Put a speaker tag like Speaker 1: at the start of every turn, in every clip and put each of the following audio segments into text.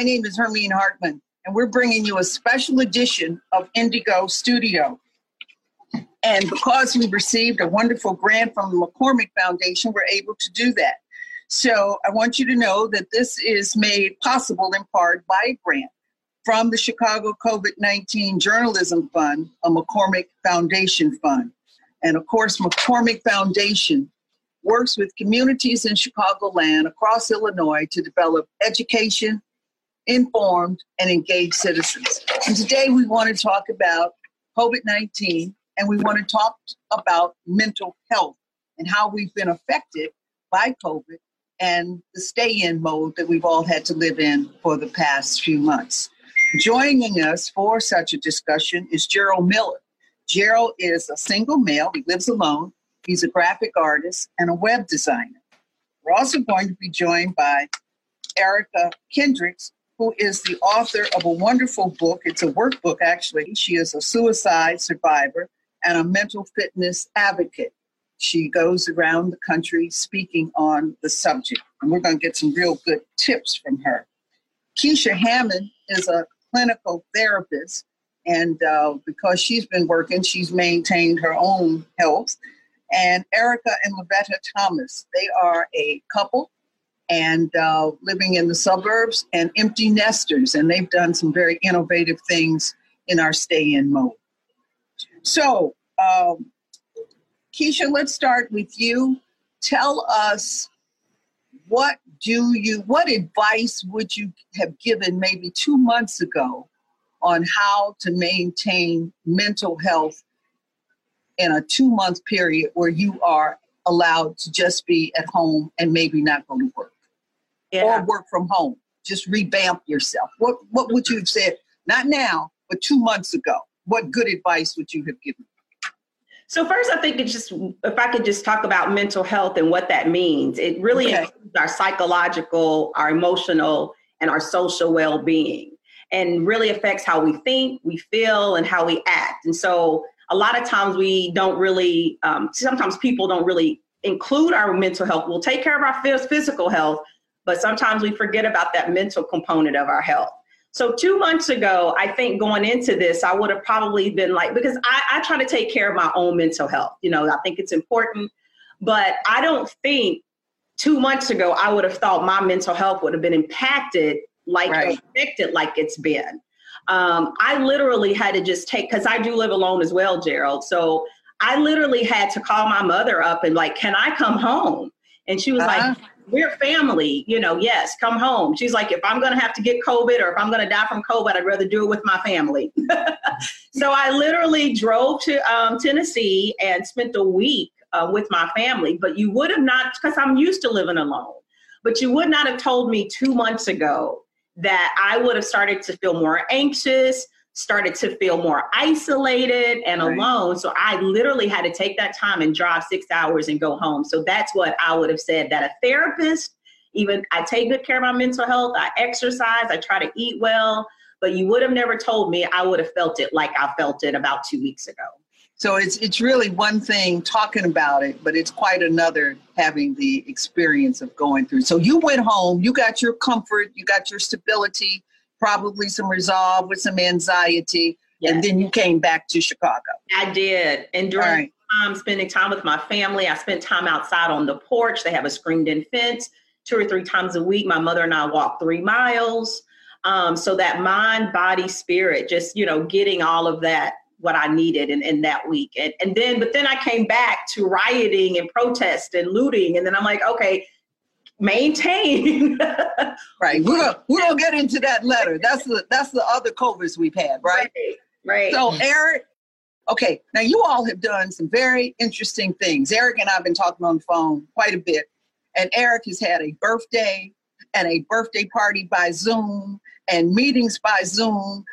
Speaker 1: My name is Hermene Hartman, and we're bringing you a special edition of N'DIGO Studio. And because we received a wonderful grant from the McCormick Foundation, we're able to do that. So I want you to know that this is made possible in part by a grant from the Chicago COVID 19 Journalism Fund, a McCormick Foundation fund. And of course, McCormick Foundation works with communities in Chicagoland across Illinois to develop education, informed, and engaged citizens. And today we want to talk about COVID 19 and we want to talk about mental health and how we've been affected by COVID and the stay in mode that we've all had to live in for the past few months. Joining us for such a discussion is Gerald Miller. Gerald is a single male, he lives alone, he's a graphic artist and a web designer. We're also going to be joined by Erika Kendricks, who is the author of a wonderful book. It's a workbook, actually. She is a suicide survivor and a mental fitness advocate. She goes around the country speaking on the subject, and we're going to get some real good tips from her. Keisha Hammond is a clinical therapist, and uh, because she's been working, she's maintained her own health. And Erica and Lavetta Thomas, they are a couple and uh, living in the suburbs and empty nesters, and they've done some very innovative things in our stay in mode. So, um, Keisha, let's start with you. Tell us what do you, what advice would you have given maybe two months ago on how to maintain mental health in a two month period where you are allowed to just be at home and maybe not go to work yeah. or work from home? Just revamp yourself. What, what would you have said, not now, but two months ago? What good advice would you have given?
Speaker 2: So first, I think it's just if I could just talk about mental health and what that means. It really okay. includes our psychological, our emotional, and our social well-being, and really affects how we think, we feel, and how we act. And so, a lot of times we don't really. Um, sometimes people don't really include our mental health. We'll take care of our physical health, but sometimes we forget about that mental component of our health. So two months ago, I think going into this, I would have probably been like, because I, I try to take care of my own mental health. You know, I think it's important, but I don't think two months ago I would have thought my mental health would have been impacted like right. affected like it's been. Um, I literally had to just take because I do live alone as well, Gerald. So I literally had to call my mother up and like, can I come home? And she was uh-huh. like, we're family, you know, yes, come home. She's like, if I'm going to have to get COVID or if I'm going to die from COVID, I'd rather do it with my family. so I literally drove to um, Tennessee and spent a week uh, with my family. But you would have not, because I'm used to living alone, but you would not have told me two months ago that I would have started to feel more anxious, started to feel more isolated and right. alone. So I literally had to take that time and drive six hours and go home. So that's what I would have said that a therapist, even I take good care of my mental health, I exercise, I try to eat well, but you would have never told me I would have felt it like I felt it about two weeks ago.
Speaker 1: So it's it's really one thing talking about it, but it's quite another having the experience of going through. So you went home, you got your comfort, you got your stability, probably some resolve with some anxiety, yes. and then you came back to Chicago.
Speaker 2: I did. And during right. time spending time with my family, I spent time outside on the porch. They have a screened in fence two or three times a week. My mother and I walk three miles. Um, so that mind, body, spirit, just, you know, getting all of that what I needed in, in that week. And, and then, but then I came back to rioting and protest and looting. And then I'm like, okay, maintain.
Speaker 1: right. We're gonna, we're gonna get into that letter. That's the that's the other COVIDs we've had, right?
Speaker 2: Right. right.
Speaker 1: So Eric, okay, now you all have done some very interesting things. Eric and I've been talking on the phone quite a bit, and Eric has had a birthday and a birthday party by Zoom and meetings by Zoom.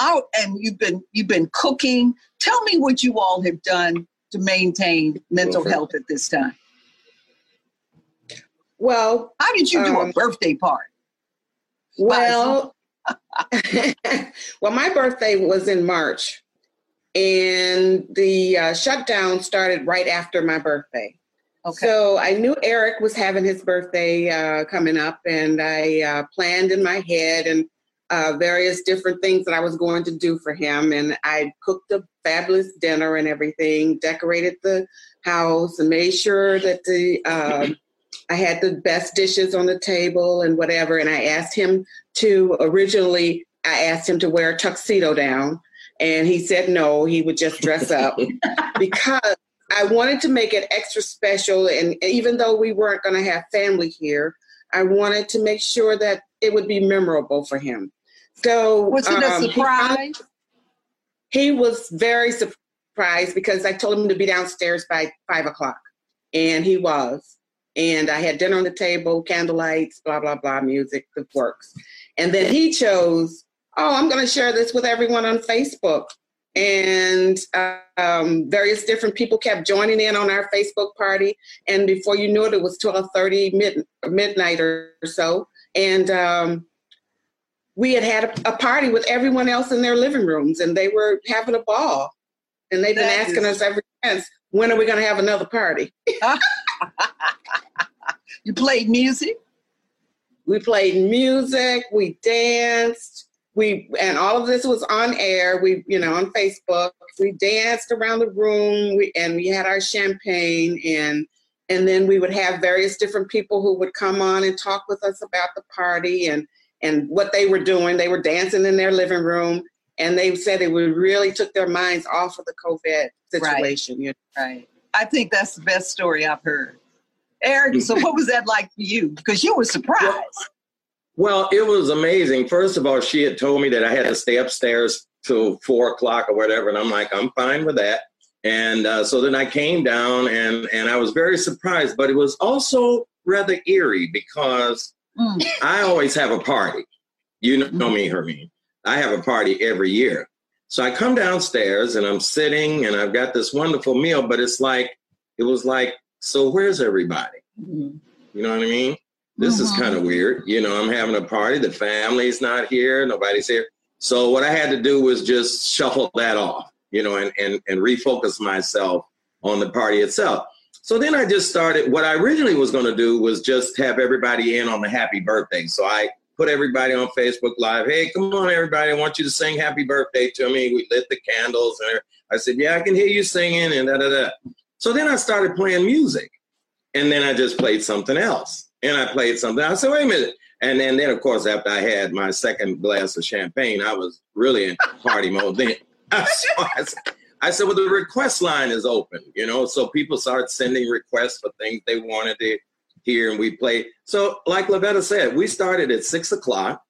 Speaker 1: Out and you've been you've been cooking. Tell me what you all have done to maintain mental health at this time.
Speaker 3: Well,
Speaker 1: how did you do um, a birthday party?
Speaker 3: Well, well, my birthday was in March, and the uh, shutdown started right after my birthday. Okay. So I knew Eric was having his birthday uh, coming up, and I uh, planned in my head and uh, various different things that I was going to do for him. And I cooked a fabulous dinner and everything, decorated the house, and made sure that the um, I had the best dishes on the table and whatever. And I asked him to originally, I asked him to wear a tuxedo down, and he said no, he would just dress up because I wanted to make it extra special. And even though we weren't going to have family here, I wanted to make sure that it would be memorable for him. So
Speaker 1: was it a um, surprise?
Speaker 3: He, he, was very surprised because I told him to be downstairs by five o'clock, and he was. And I had dinner on the table, candlelights, blah blah blah, music, the works. And then he chose, oh, I'm going to share this with everyone on Facebook and um, various different people kept joining in on our Facebook party. And before you knew it, it was 12:30 mid- midnight or so, and um, we had had a, a, party with everyone else in their living rooms, and they were having a ball. And they've been that asking is... us ever since, when are we going to have another party?
Speaker 1: you played music.
Speaker 3: We played music. We danced we and all of this was on air we you know on facebook we danced around the room we, and we had our champagne and and then we would have various different people who would come on and talk with us about the party and and what they were doing they were dancing in their living room and they said it really took their minds off of the covid situation
Speaker 1: right, you know? right. I think that's the best story i've heard eric so what was that like for you because you were surprised
Speaker 4: well, it was amazing. First of all, she had told me that I had to stay upstairs till four o'clock or whatever, and I'm like, I'm fine with that. And uh, so then I came down, and and I was very surprised, but it was also rather eerie because mm. I always have a party. You know mm. me, Hermine. I have a party every year. So I come downstairs and I'm sitting and I've got this wonderful meal, but it's like it was like, so where's everybody? Mm. You know what I mean? This is kind of mm-hmm. weird. You know, I'm having a party. The family's not here. Nobody's here. So what I had to do was just shuffle that off, you know, and, and, and refocus myself on the party itself. So then I just started. What I originally was going to do was just have everybody in on the happy birthday. So I put everybody on Facebook Live. Hey, come on, everybody! I want you to sing happy birthday to me. We lit the candles, and I said, "Yeah, I can hear you singing." And da da da. So then I started playing music, and then I just played something else and I played something. I said, wait a minute. And then, then of course, after I had my second glass of champagne, I was really in party mode then. I, said, I said, well, the request line is open, you know, so people start sending requests for things they wanted to hear, and we played. So, like Lavetta said, we started at six o'clock,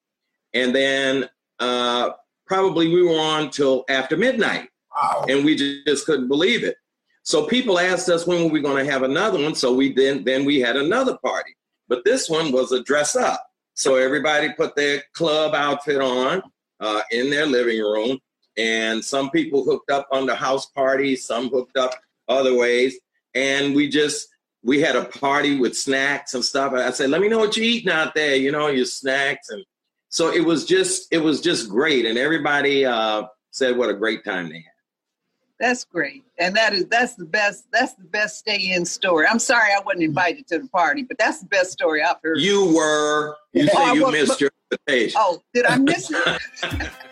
Speaker 4: and then uh, probably we were on till after midnight, wow. and we just, just couldn't believe it. So people asked us when were we going to have another one. So we then then we had another party. But this one was a dress up. So everybody put their club outfit on uh, in their living room. And some people hooked up on the house party, some hooked up other ways. And we just, we had a party with snacks and stuff. I said, let me know what you're eating out there, you know, your snacks. And so it was just, it was just great. And everybody uh, said what a great time they had.
Speaker 1: That's great. And that is that's the best that's the best stay in story. I'm sorry I wasn't invited to the party, but that's the best story I've heard.
Speaker 4: You were. You oh, say you missed but, your invitation.
Speaker 1: Oh, did I miss it?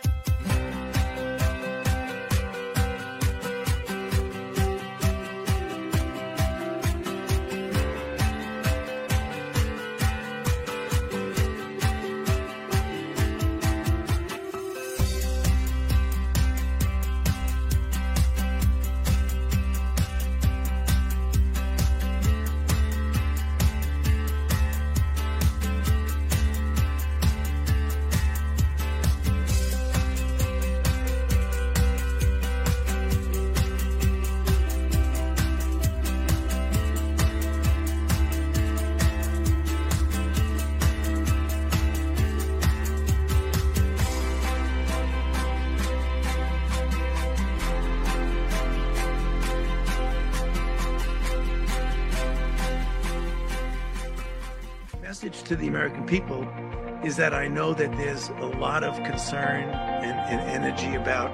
Speaker 5: is that I know that there's a lot of concern and, and, energy about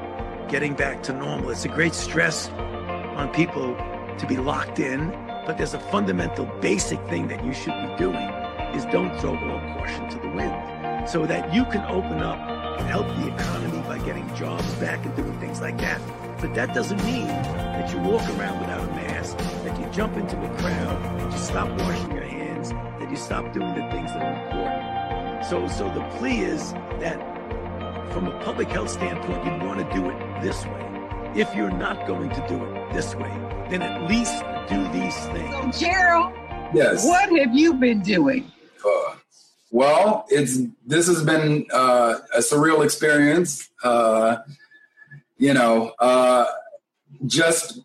Speaker 5: getting back to normal. It's a great stress on people to be locked in but there's a fundamental basic thing that you should be doing is don't throw all caution to the wind so that you can open up and help the economy by getting jobs back and doing things like that. But that doesn't mean that you walk around without a mask, that you jump into a crowd, that you stop washing your hands, that you stop doing the things that are important. So, so the plea is that from a public health standpoint, you'd want to do it this way. If you're not going to do it this way, then at least do these things.
Speaker 1: So, Gerald,
Speaker 6: Yes.
Speaker 1: what have you been doing?
Speaker 6: Uh, well, it's this has been uh, a surreal experience. Uh, you know, uh, just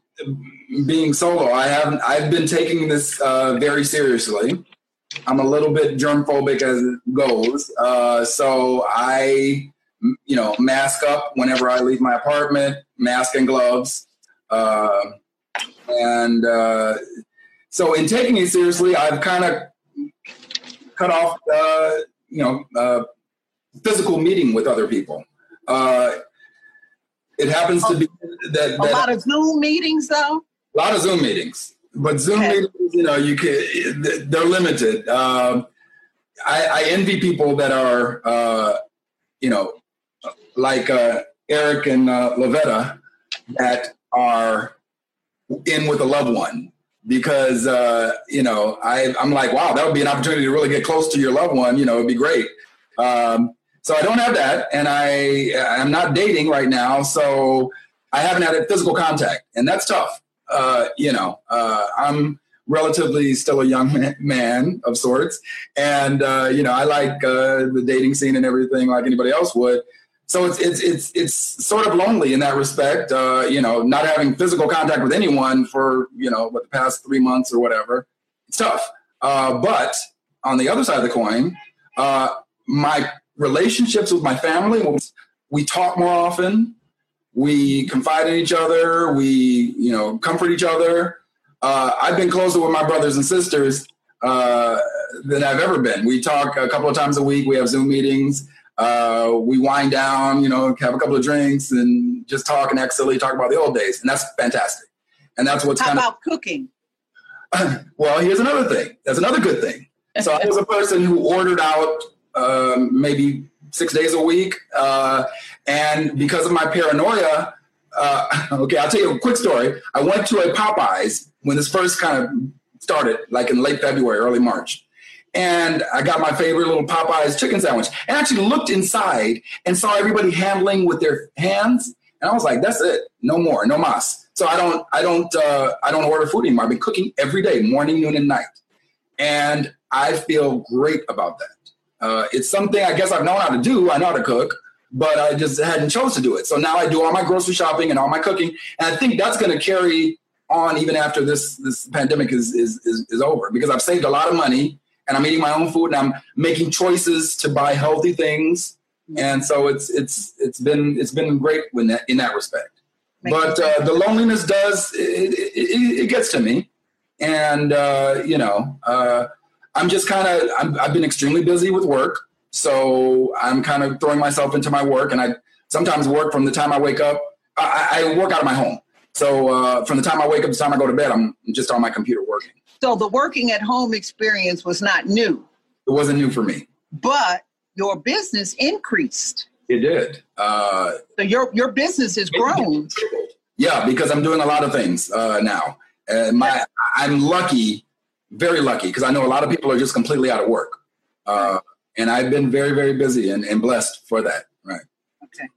Speaker 6: being solo. I haven't. I've been taking this uh, very seriously. I'm a little bit germ phobic as it goes, uh, so I, you know, mask up whenever I leave my apartment, mask and gloves, uh, and uh, so in taking it seriously, I've kind of cut off, uh, you know, uh, physical meeting with other people. Uh, it happens to be that,
Speaker 1: A lot of Zoom meetings, though?
Speaker 6: a lot of Zoom meetings, but Zoom
Speaker 1: Okay.
Speaker 6: meetings, you know, you can they're limited. Um, I, I envy people that are, uh, you know, like uh, Eric and uh, Lavetta that are in with a loved one because uh, you know I, I'm like, wow, that would be an opportunity to really get close to your loved one. You know, it'd be great. Um, so I don't have that, and I I'm not dating right now, so I haven't had a physical contact, and that's tough. Uh, you know, uh, I'm relatively still a young man, of sorts, and uh, you know, I like uh, the dating scene and everything like anybody else would. So it's it's it's it's sort of lonely in that respect. Uh, you know, not having physical contact with anyone for you know what the past three months or whatever. It's tough. Uh, but on the other side of the coin, my relationships with my family, we talk more often we confide in each other. We you know comfort each other. Uh, i've been closer with my brothers and sisters uh, than i've ever been. We talk a couple of times a week. We have zoom meetings. Uh, we wind down you know have a couple of drinks and just talk and act silly talk about the old days. And that's fantastic. And that's what's
Speaker 1: How
Speaker 6: kind of
Speaker 1: about cooking?
Speaker 6: well, here's another thing. That's another good thing. So I was a person who ordered out um, maybe six days a week, uh, and because of my paranoia, uh, okay, I'll tell you a quick story. I went to a Popeyes when this first kind of started, like in late February, early March. And I got my favorite little Popeyes chicken sandwich and actually looked inside and saw everybody handling with their hands. And I was like, that's it. No more, no mas. So I don't, I don't, uh, I don't order food anymore. I've been cooking every day, morning, noon, and night. And I feel great about that. Uh, it's something I guess I've known how to do. I know how to cook, but I just hadn't chose to do it. So now I do all my grocery shopping and all my cooking, and I think that's going to carry on even after this this pandemic is, is is is over because I've saved a lot of money and I'm eating my own food and I'm making choices to buy healthy things, and so it's it's it's been it's been great in that in that respect. But uh, the loneliness does it, it, it, it gets to me, and uh, you know. Uh, I'm just kind of I've been extremely busy with work, so I'm kind of throwing myself into my work, and I sometimes work from the time I wake up. I, I work out of my home, so uh, from the time I wake up to the time I go to bed, I'm just on my computer working.
Speaker 1: So the working at home experience was not new,
Speaker 6: It wasn't new for me.
Speaker 1: but your business increased.
Speaker 6: It did. Uh,
Speaker 1: So your your business has grown.
Speaker 6: yeah, because I'm doing a lot of things uh, now. And my I'm lucky, very lucky, because I know a lot of people are just completely out of work. Uh, and I've been very, very busy and, and blessed for that. Right.
Speaker 1: Okay.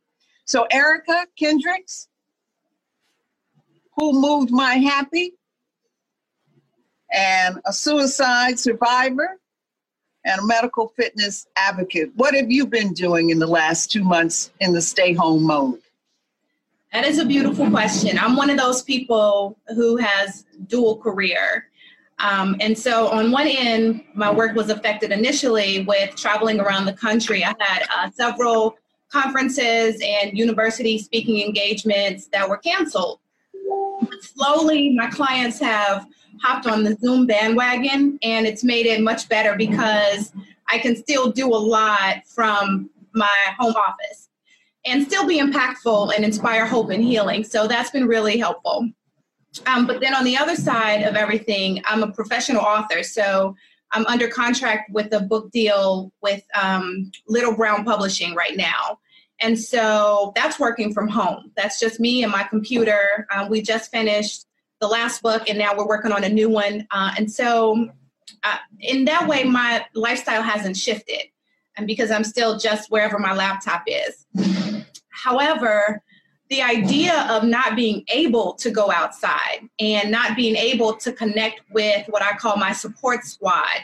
Speaker 1: So Erika Kendricks, who moved my happy, and a suicide survivor, and a mental fitness advocate. What have you been doing in the last two months in the stay home mode?
Speaker 7: That is a beautiful question. I'm one of those people who has dual career. Um, and so, on one end, my work was affected initially with traveling around the country. I had uh, several conferences and university speaking engagements that were canceled. But slowly, my clients have hopped on the Zoom bandwagon, and it's made it much better because I can still do a lot from my home office and still be impactful and inspire hope and healing. So that's been really helpful. Um, but then on the other side of everything, I'm a professional author. So I'm under contract with a book deal with um, Little Brown Publishing right now. And so that's working from home. That's just me and my computer. Um, we just finished the last book and now we're working on a new one. Uh, and so, uh, in that way, my lifestyle hasn't shifted. And because I'm still just wherever my laptop is. However, the idea of not being able to go outside and not being able to connect with what I call my support squad,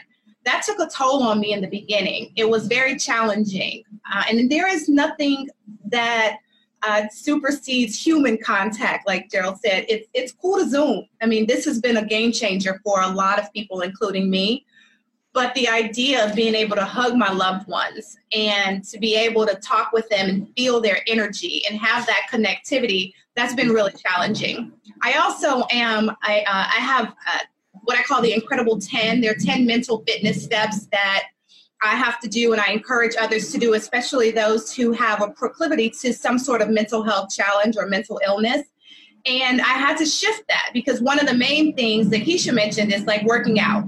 Speaker 7: that took a toll on me in the beginning. It was very challenging. Uh, and there is nothing that uh, supersedes human contact, like Gerald said. It's, it's cool to Zoom. I mean, this has been a game changer for a lot of people, including me. But the idea of being able to hug my loved ones and to be able to talk with them and feel their energy and have that connectivity, that's been really challenging. I also am, I, uh, I have uh, what I call the Incredible 10. There are 10 mental fitness steps that I have to do and I encourage others to do, especially those who have a proclivity to some sort of mental health challenge or mental illness. And I had to shift that because one of the main things that Keisha mentioned is like working out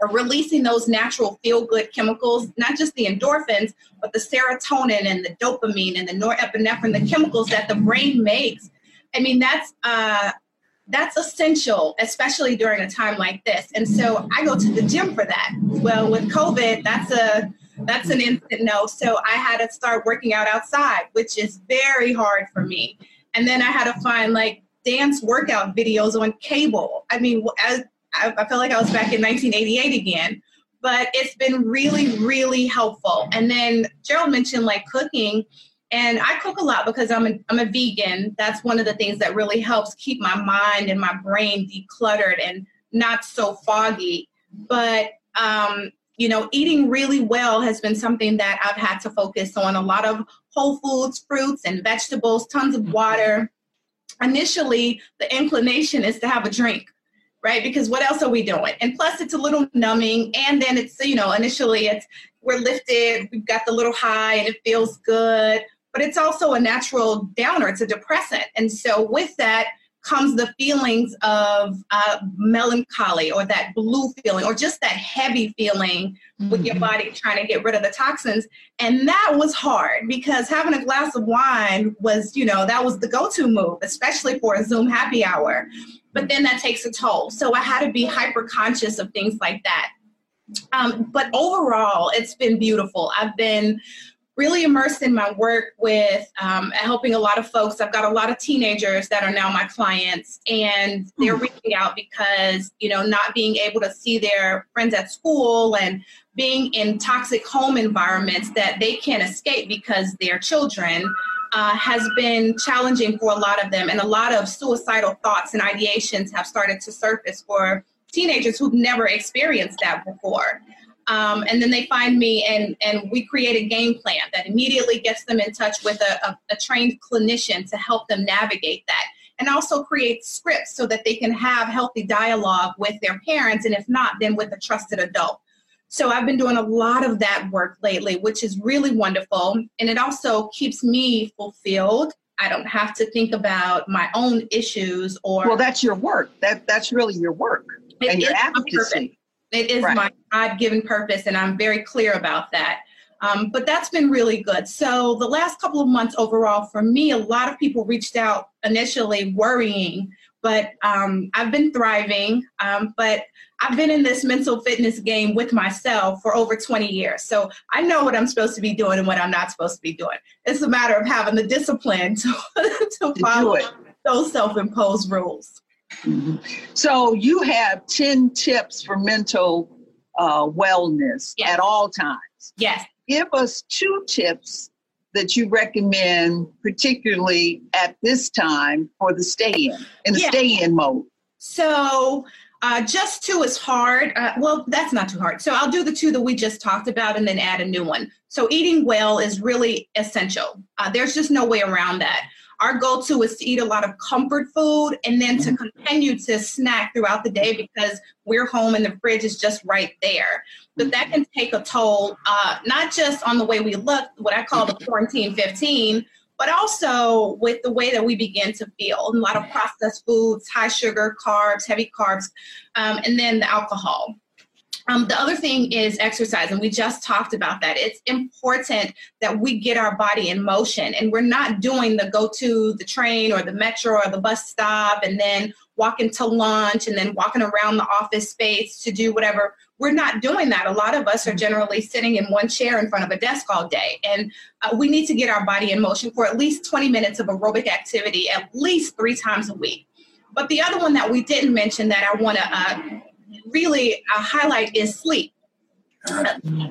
Speaker 7: or releasing those natural feel good chemicals, not just the endorphins, but the serotonin and the dopamine and the norepinephrine, the chemicals that the brain makes. I mean, that's uh, that's essential, especially during a time like this. And so I go to the gym for that. Well, with COVID, that's a that's an instant no. So I had to start working out outside, which is very hard for me. And then I had to find like dance workout videos on cable. I mean, I, I feel like I was back in 1988 again, but it's been really, really helpful. And then Gerald mentioned like cooking. And I cook a lot because I'm a, I'm a vegan. That's one of the things that really helps keep my mind and my brain decluttered and not so foggy. But, um, you know, eating really well has been something that I've had to focus on a lot of whole foods, fruits, and vegetables, tons of water. Initially, the inclination is to have a drink right? Because what else are we doing? And plus, it's a little numbing. And then it's, you know, initially it's we're lifted, we've got the little high, and it feels good but it's also a natural downer. It's a depressant. And so with that comes the feelings of uh, melancholy or that blue feeling or just that heavy feeling mm-hmm. with your mm-hmm. body trying to get rid of the toxins. And that was hard because having a glass of wine was, you know, that was the go-to move, especially for a Zoom happy hour. But then that takes a toll. So I had to be hyper conscious of things like that. Um, but overall, it's been beautiful. I've been really immersed in my work with um, helping a lot of folks. I've got a lot of teenagers that are now my clients, and they're hmm. reaching out because, you know, not being able to see their friends at school and being in toxic home environments that they can't escape because they're children. Uh, has been challenging for a lot of them, and a lot of suicidal thoughts and ideations have started to surface for teenagers who've never experienced that before. Um, and then they find me and, and we create a game plan that immediately gets them in touch with a, a, a trained clinician to help them navigate that and also create scripts so that they can have healthy dialogue with their parents and if not then with a trusted adult so i've been doing a lot of that work lately which is really wonderful and it also keeps me fulfilled i don't have to think about my own issues or
Speaker 1: well that's your work that that's really your work and your advocacy
Speaker 7: it is right. my God given purpose, and I'm very clear about that. Um, but that's been really good. So, the last couple of months overall, for me, a lot of people reached out initially worrying, but um, I've been thriving. Um, but I've been in this mental fitness game with myself for over 20 years. So, I know what I'm supposed to be doing and what I'm not supposed to be doing. It's a matter of having the discipline to, to follow those self imposed rules.
Speaker 1: Mm-hmm. So you have 10 tips for mental uh, wellness yes. at all times.
Speaker 7: Yes.
Speaker 1: Give us two tips that you recommend, particularly at this time for the stay in, in the stay in mode.
Speaker 7: So, uh, just two is hard. Uh, well, that's not too hard. So, I'll do the two that we just talked about and then add a new one. So, eating well is really essential. Uh, there's just no way around that our goal to is to eat a lot of comfort food and then to mm-hmm. continue to snack throughout the day because we're home and the fridge is just right there. But that can take a toll, uh, not just on the way we look, what I call the quarantine 15, but also with the way that we begin to feel. A lot of processed foods, high sugar, carbs, heavy carbs, um, and then the alcohol. Um, the other thing is exercise, and we just talked about that. It's important that we get our body in motion, and we're not doing the go to the train or the metro or the bus stop and then walking to lunch and then walking around the office space to do whatever. We're not doing that. A lot of us are generally sitting in one chair in front of a desk all day, and uh, we need to get our body in motion for at least 20 minutes of aerobic activity at least three times a week. But the other one that we didn't mention that I want to uh, really a highlight is sleep.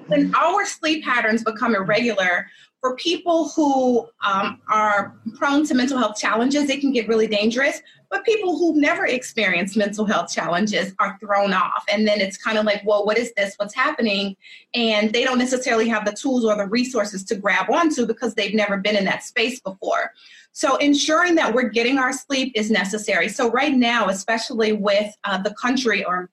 Speaker 7: When our sleep patterns become irregular, for people who um, are prone to mental health challenges, it can get really dangerous. But people who've never experienced mental health challenges are thrown off. And then it's kind of like, well, what is this? What's happening? And they don't necessarily have the tools or the resources to grab onto because they've never been in that space before. So ensuring that we're getting our sleep is necessary. So right now, especially with uh, the country or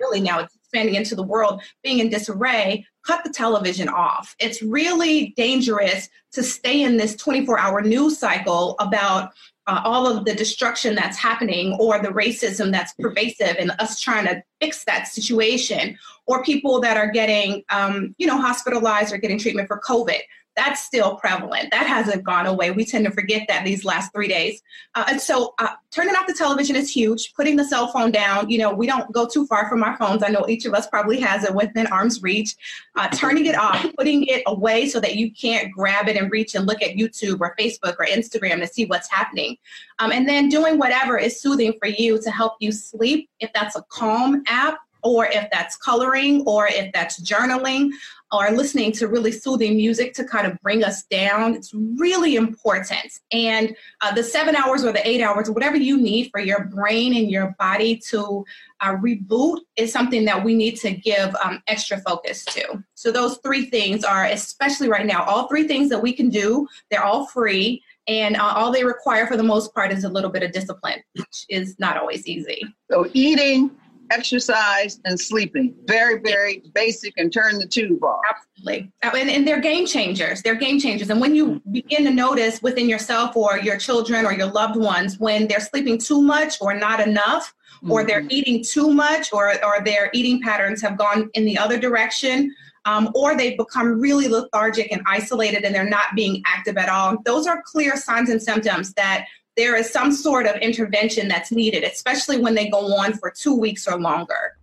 Speaker 7: really now it's expanding into the world being in disarray, cut the television off. It's really dangerous to stay in this 24 hour news cycle about uh, all of the destruction that's happening or the racism that's pervasive and us trying to fix that situation or people that are getting um, you know hospitalized or getting treatment for covid that's still prevalent. That hasn't gone away. We tend to forget that these last three days. Uh, and so uh, turning off the television is huge. Putting the cell phone down, you know, we don't go too far from our phones. I know each of us probably has it within arm's reach. Uh, turning it off, putting it away so that you can't grab it and reach and look at YouTube or Facebook or Instagram to see what's happening. Um, and then doing whatever is soothing for you to help you sleep. If that's a calm app, or if that's coloring, or if that's journaling, or listening to really soothing music to kind of bring us down. It's really important. And uh, the seven hours or the eight hours, whatever you need for your brain and your body to uh, reboot, is something that we need to give um, extra focus to. So, those three things are, especially right now, all three things that we can do, they're all free. And uh, all they require for the most part is a little bit of discipline, which is not always easy.
Speaker 1: So, eating, exercise, and sleeping. Very, very basic and turn the tube off.
Speaker 7: Absolutely. Uh, and, and they're game changers. They're game changers. And when you begin to notice within yourself or your children or your loved ones when they're sleeping too much or not enough, mm-hmm. or they're mm-hmm. eating too much, or, or their eating patterns have gone in the other direction, um, or they've become really lethargic and isolated and they're not being active at all. Those are clear signs and symptoms that there is some sort of intervention that's needed, especially when they go on for two weeks or longer.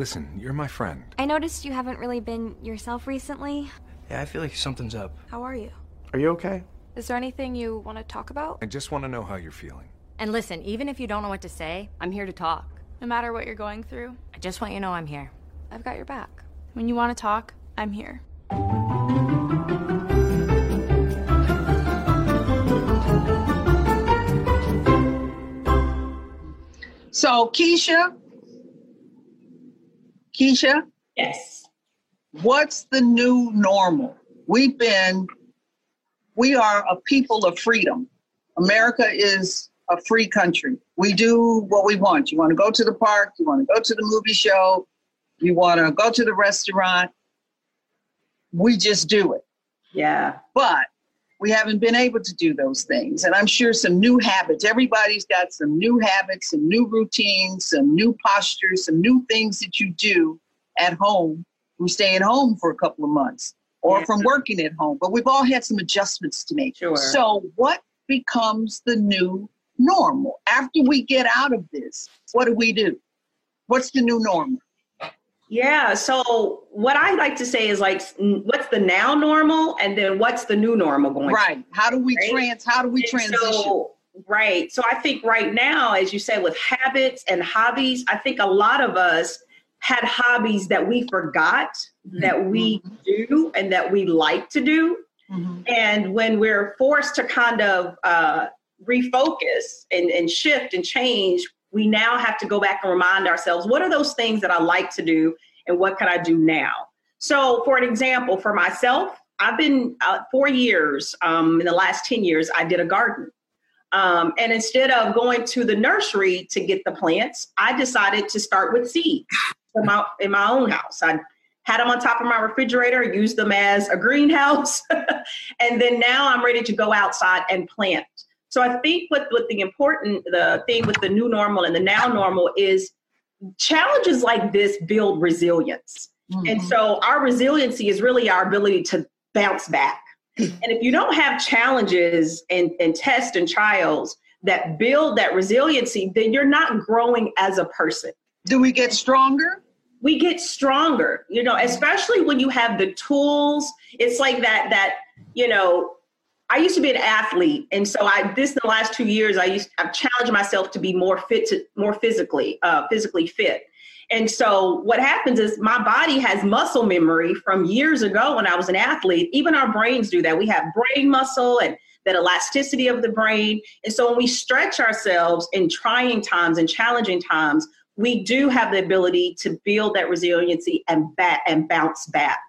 Speaker 8: Listen, you're my friend.
Speaker 9: I noticed you haven't really been yourself recently.
Speaker 10: Yeah, I feel like something's up.
Speaker 9: How are you?
Speaker 10: Are you okay?
Speaker 9: Is there anything you want to talk about?
Speaker 8: I just want to know how you're feeling.
Speaker 11: And listen, even if you don't know what to say, I'm here to talk.
Speaker 9: No matter what you're going through,
Speaker 11: I just want you to know I'm here.
Speaker 9: I've got your back. When you want to talk, I'm here.
Speaker 1: So, Keisha, Keisha?
Speaker 2: Yes.
Speaker 1: What's the new normal? We've been, we are a people of freedom. America is a free country. We do what we want. You want to go to the park, you want to go to the movie show, you want to go to the restaurant. We just do it.
Speaker 2: Yeah.
Speaker 1: But we haven't been able to do those things. And I'm sure some new habits, everybody's got some new habits, some new routines, some new postures, some new things that you do at home from staying home for a couple of months or yeah. from working at home. But we've all had some adjustments to make.
Speaker 2: Sure.
Speaker 1: So, what becomes the new normal? After we get out of this, what do we do? What's the new normal?
Speaker 2: Yeah. So what I like to say is like, what's the now normal, and then what's the new normal going?
Speaker 1: Right. How do we right? trans? How do we and transition?
Speaker 2: So, right. So I think right now, as you say, with habits and hobbies, I think a lot of us had hobbies that we forgot mm-hmm. that we mm-hmm. do and that we like to do. Mm-hmm. And when we're forced to kind of uh, refocus and, and shift and change, we now have to go back and remind ourselves what are those things that I like to do and what can I do now? So, for an example, for myself, I've been uh, four years, um, in the last 10 years, I did a garden. Um, and instead of going to the nursery to get the plants, I decided to start with seeds in my, in my own house. I had them on top of my refrigerator, used them as a greenhouse. and then now I'm ready to go outside and plant. So I think what, what the important, the thing with the new normal and the now normal is challenges like this build resilience. Mm-hmm. And so our resiliency is really our ability to bounce back. and if you don't have challenges and, and tests and trials that build that resiliency, then you're not growing as a person.
Speaker 1: Do we get stronger?
Speaker 2: We get stronger, you know, especially when you have the tools. It's like that, that, you know, I used to be an athlete, and so I this in the last two years I used I've challenged myself to be more fit to more physically uh, physically fit. And so what happens is my body has muscle memory from years ago when I was an athlete. Even our brains do that. We have brain muscle and that elasticity of the brain. And so when we stretch ourselves in trying times and challenging times, we do have the ability to build that resiliency and back and bounce back.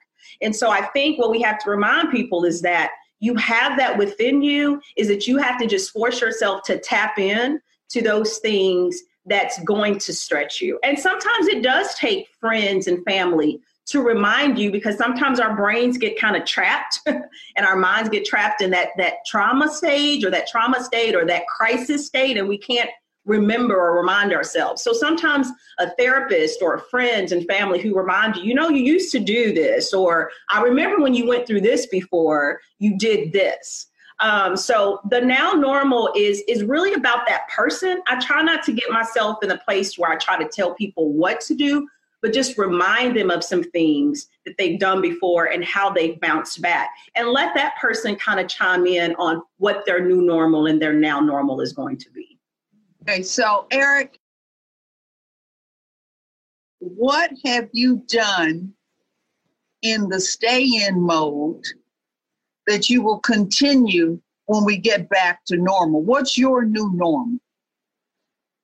Speaker 2: And so I think what we have to remind people is that you have that within you is that you have to just force yourself to tap in to those things that's going to stretch you. And sometimes it does take friends and family to remind you because sometimes our brains get kind of trapped and our minds get trapped in that that trauma stage or that trauma state or that crisis state and we can't remember or remind ourselves. So sometimes a therapist or friends and family who remind you, you know, you used to do this, or I remember when you went through this before, you did this. Um, so the now normal is is really about that person. I try not to get myself in a place where I try to tell people what to do, but just remind them of some things that they've done before and how they've bounced back, and let that person kind of chime in on what their new normal and their now normal is going to be.
Speaker 1: Okay, so Eric, what have you done in the stay in mode that you will continue when we get back to normal? What's your new normal?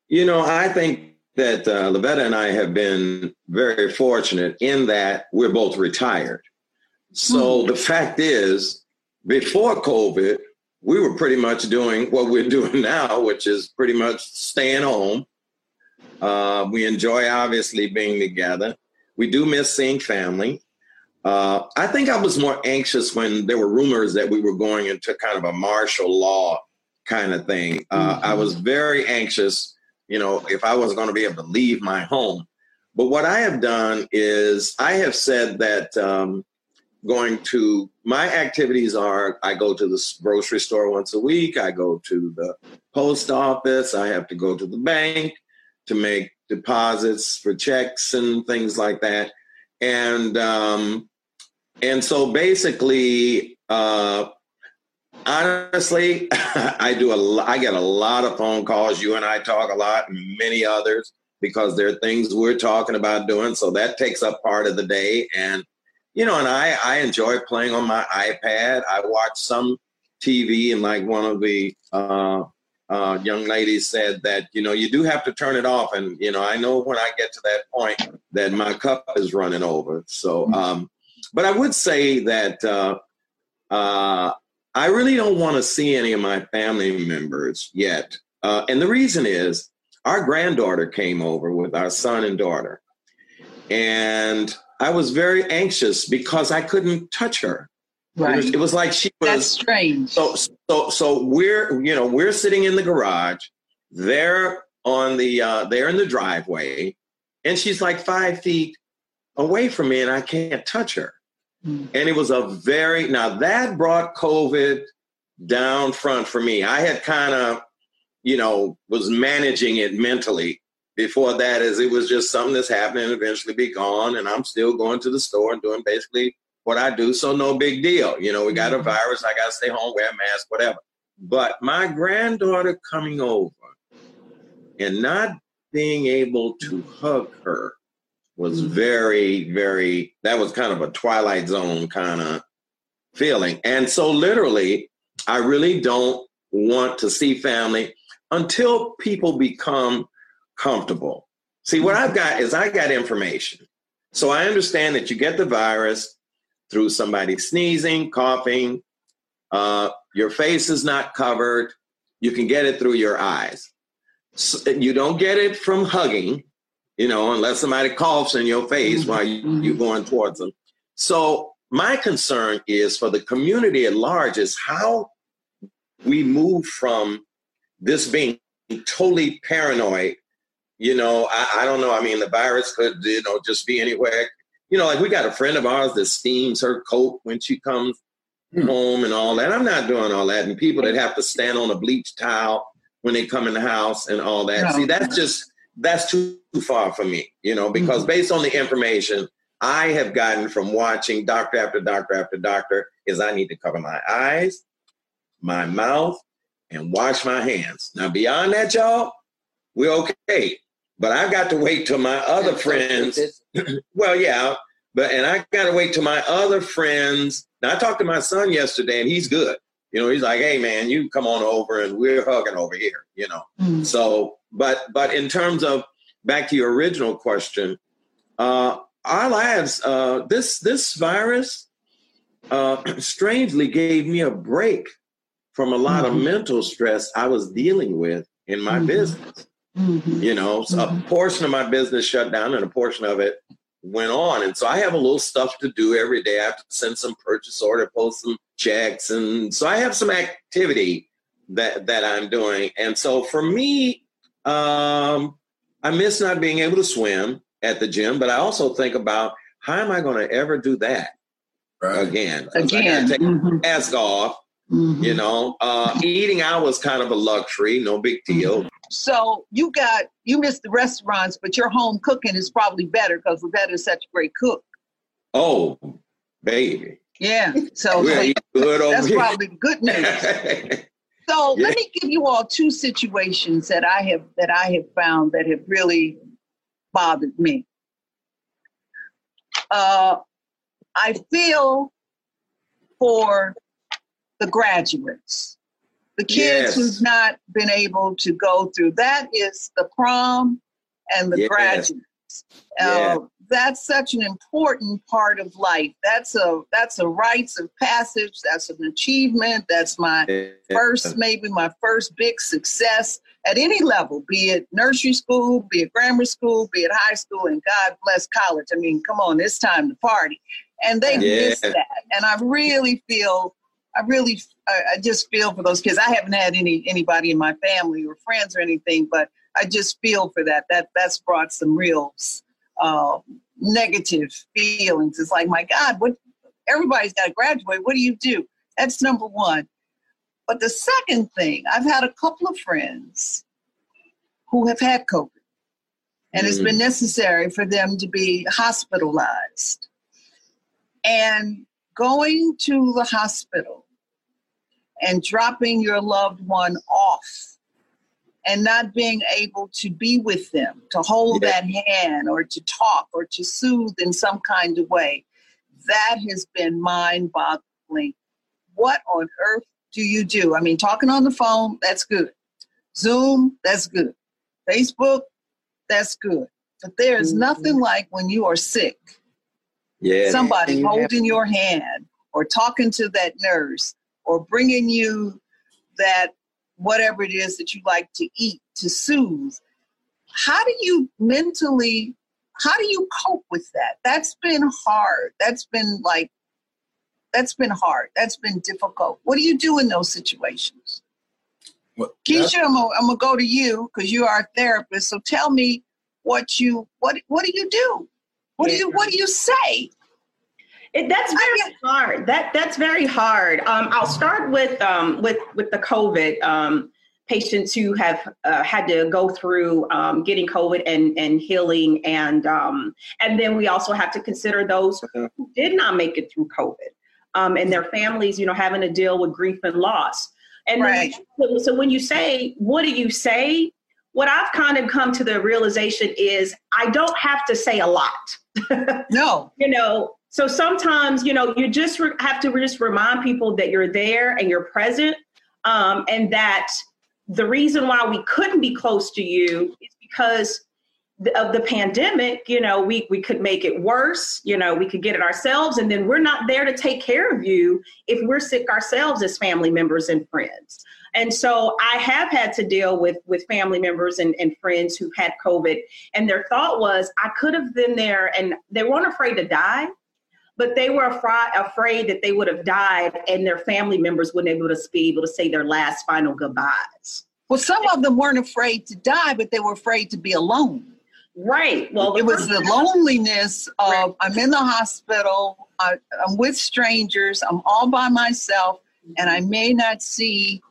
Speaker 4: You know, I think that uh, Lavetta and I have been very fortunate in that we're both retired. So mm-hmm. the fact is, before COVID, we were pretty much doing what we're doing now, which is pretty much staying home. Uh, we enjoy obviously being together. We do miss seeing family. Uh, I think I was more anxious when there were rumors that we were going into kind of a martial law kind of thing. Uh, mm-hmm. I was very anxious, you know, if I was going to be able to leave my home. But what I have done is I have said that um, going to my activities are I go to the grocery store once a week, I go to the post office, I have to go to the bank to make deposits for checks and things like that. And um, and so basically, uh, honestly, I do a I get a lot of phone calls. You and I talk a lot, and many others because there are things we're talking about doing. So that takes up part of the day and you know, and I, I enjoy playing on my iPad. I watch some TV, and like one of the uh, uh, young ladies said that, you know, you do have to turn it off. And, you know, I know when I get to that point that my cup is running over. So, mm-hmm. um, but I would say that uh, uh, I really don't want to see any of my family members yet. Uh, and the reason is our granddaughter came over with our son and daughter. And I was very anxious because I couldn't touch her. Right. It was, like she was
Speaker 1: That's strange.
Speaker 4: So so so we're you know we're sitting in the garage. They're on the uh, they're in the driveway, and she's like five feet away from me, and I can't touch her. Mm. And it was a very now that brought COVID down front for me. I had kind of you know was managing it mentally before that is it was just something that's happening and eventually be gone and i'm still going to the store and doing basically what i do so no big deal you know we got a mm-hmm. virus i got to stay home wear a mask whatever but my granddaughter coming over and not being able to hug her was mm-hmm. very very that was kind of a twilight zone kind of feeling. And so, literally, I really don't want to see family until people become comfortable. See, what I've got is I got information. So I understand that you get the virus through somebody sneezing, coughing, uh, your face is not covered. You can get it through your eyes. So you don't get it from hugging, you know, unless somebody coughs in your face while you, you're going towards them. So my concern is for the community at large is how we move from this being totally paranoid. You know, I, I don't know. I mean, the virus could, you know, just be anywhere. You know, like we got a friend of ours that steams her coat when she comes hmm. home and all that. I'm not doing all that. And people that have to stand on a bleach towel when they come in the house and all that.
Speaker 1: No.
Speaker 4: See, that's just that's too far for me, you know, hmm. because based on the information I have gotten from watching doctor after doctor after doctor, is I need to cover my eyes, my mouth, and wash my hands. Now, beyond that, y'all, we're okay. But I've got to wait till my other friends. well, yeah, but and I got to wait till my other friends. Now, I talked to my son yesterday, and he's good. You know, he's like, "Hey, man, you come on over, and we're hugging over here." You know, so but but in terms of back to your original question, uh, our lives, uh, this this virus, uh, strangely gave me a break from a lot of mental stress I was dealing with in my business. Mm-hmm. You know, so a mm-hmm. portion of my business shut down, and a portion of it went on. And so I have a little stuff to do every day. I have to send some purchase order, post some checks, and so I have some activity that that I'm doing. And so for me, um, I miss not being able to swim at the gym, but I also think about how am I going to ever do that again? 'Cause I gotta
Speaker 1: Again.
Speaker 4: take mm-hmm. my mask off. You know, uh, eating out was kind of a luxury, no big deal.
Speaker 1: So you got you missed the restaurants, but your home cooking is probably better because Rebecca is such a great cook.
Speaker 4: Oh, baby.
Speaker 1: Yeah. So,
Speaker 4: We're
Speaker 1: so
Speaker 4: good over
Speaker 1: that's
Speaker 4: here.
Speaker 1: probably good news. So
Speaker 4: Yeah.
Speaker 1: let me give you all two situations that I have that I have found that have really bothered me. Uh, I feel for the graduates, the kids
Speaker 4: Yes.
Speaker 1: who've not been able to go through. That is the prom and the
Speaker 4: Yes.
Speaker 1: graduates.
Speaker 4: Yeah.
Speaker 1: Uh, that's such an important part of life. That's a that's a rites of passage. That's an achievement. That's my first, maybe my first big success at any level, be it nursery school, be it grammar school, be it high school, and God bless college. I mean, come on, it's time to party. And they
Speaker 4: Yeah.
Speaker 1: miss that. And I really feel, I really, I, I just feel for those kids. I haven't had any anybody in my family or friends or anything, but I just feel for that. That that's brought some real uh, negative feelings. It's like, my God, what? Everybody's got to graduate. What do you do? That's number one. But the second thing, I've had a couple of friends who have had COVID, and it's been necessary for them to be hospitalized. And going to the hospital and dropping your loved one off and not being able to be with them, to hold
Speaker 4: Yeah.
Speaker 1: that hand or to talk or to soothe in some kind of way, that has been mind boggling. What on earth do you do? I mean, talking on the phone, that's good. Zoom, that's good. Facebook, that's good. But there's mm-hmm. nothing like when you are sick,
Speaker 4: Yeah.
Speaker 1: somebody
Speaker 3: have-
Speaker 1: holding your hand or talking to that nurse or bringing you that whatever it is that you like to eat to soothe. How do you mentally, how do you cope with that? That's been hard. That's been like, that's been hard. That's been difficult. What do you do in those situations?
Speaker 6: Well,
Speaker 1: Keisha, I'm gonna, I'm gonna go to you because you are a therapist. So tell me what you what what do you do? What do you what do you say?
Speaker 2: It, that's very hard. That that's very hard. Um, I'll start with um, with with the COVID um, patients who have uh, had to go through um, getting COVID and and healing, and um, and then we also have to consider those who did not make it through COVID, um, and their families, you know, having to deal with grief and loss. And
Speaker 1: Right.
Speaker 2: then- so when you say, what do you say? What I've kind of come to the realization is I don't have to say a lot.
Speaker 1: No.
Speaker 2: you know, So sometimes, you know, you just re- have to just remind people that you're there and you're present, um, and that the reason why we couldn't be close to you is because of the pandemic, you know, we, we could make it worse, you know, we could get it ourselves, and then we're not there to take care of you if we're sick ourselves as family members and friends. And so I have had to deal with with family members and, and friends who had COVID, and their thought was I could have been there, and they weren't afraid to die, but they were afraid afraid that they would have died, and their family members wouldn't able to be able to say their last final goodbyes.
Speaker 1: Well, some of them weren't afraid to die, but they were afraid to be alone.
Speaker 2: Right. Well,
Speaker 1: it was the loneliness of right. I'm in the hospital, I, I'm with strangers, I'm all by myself, and I may not see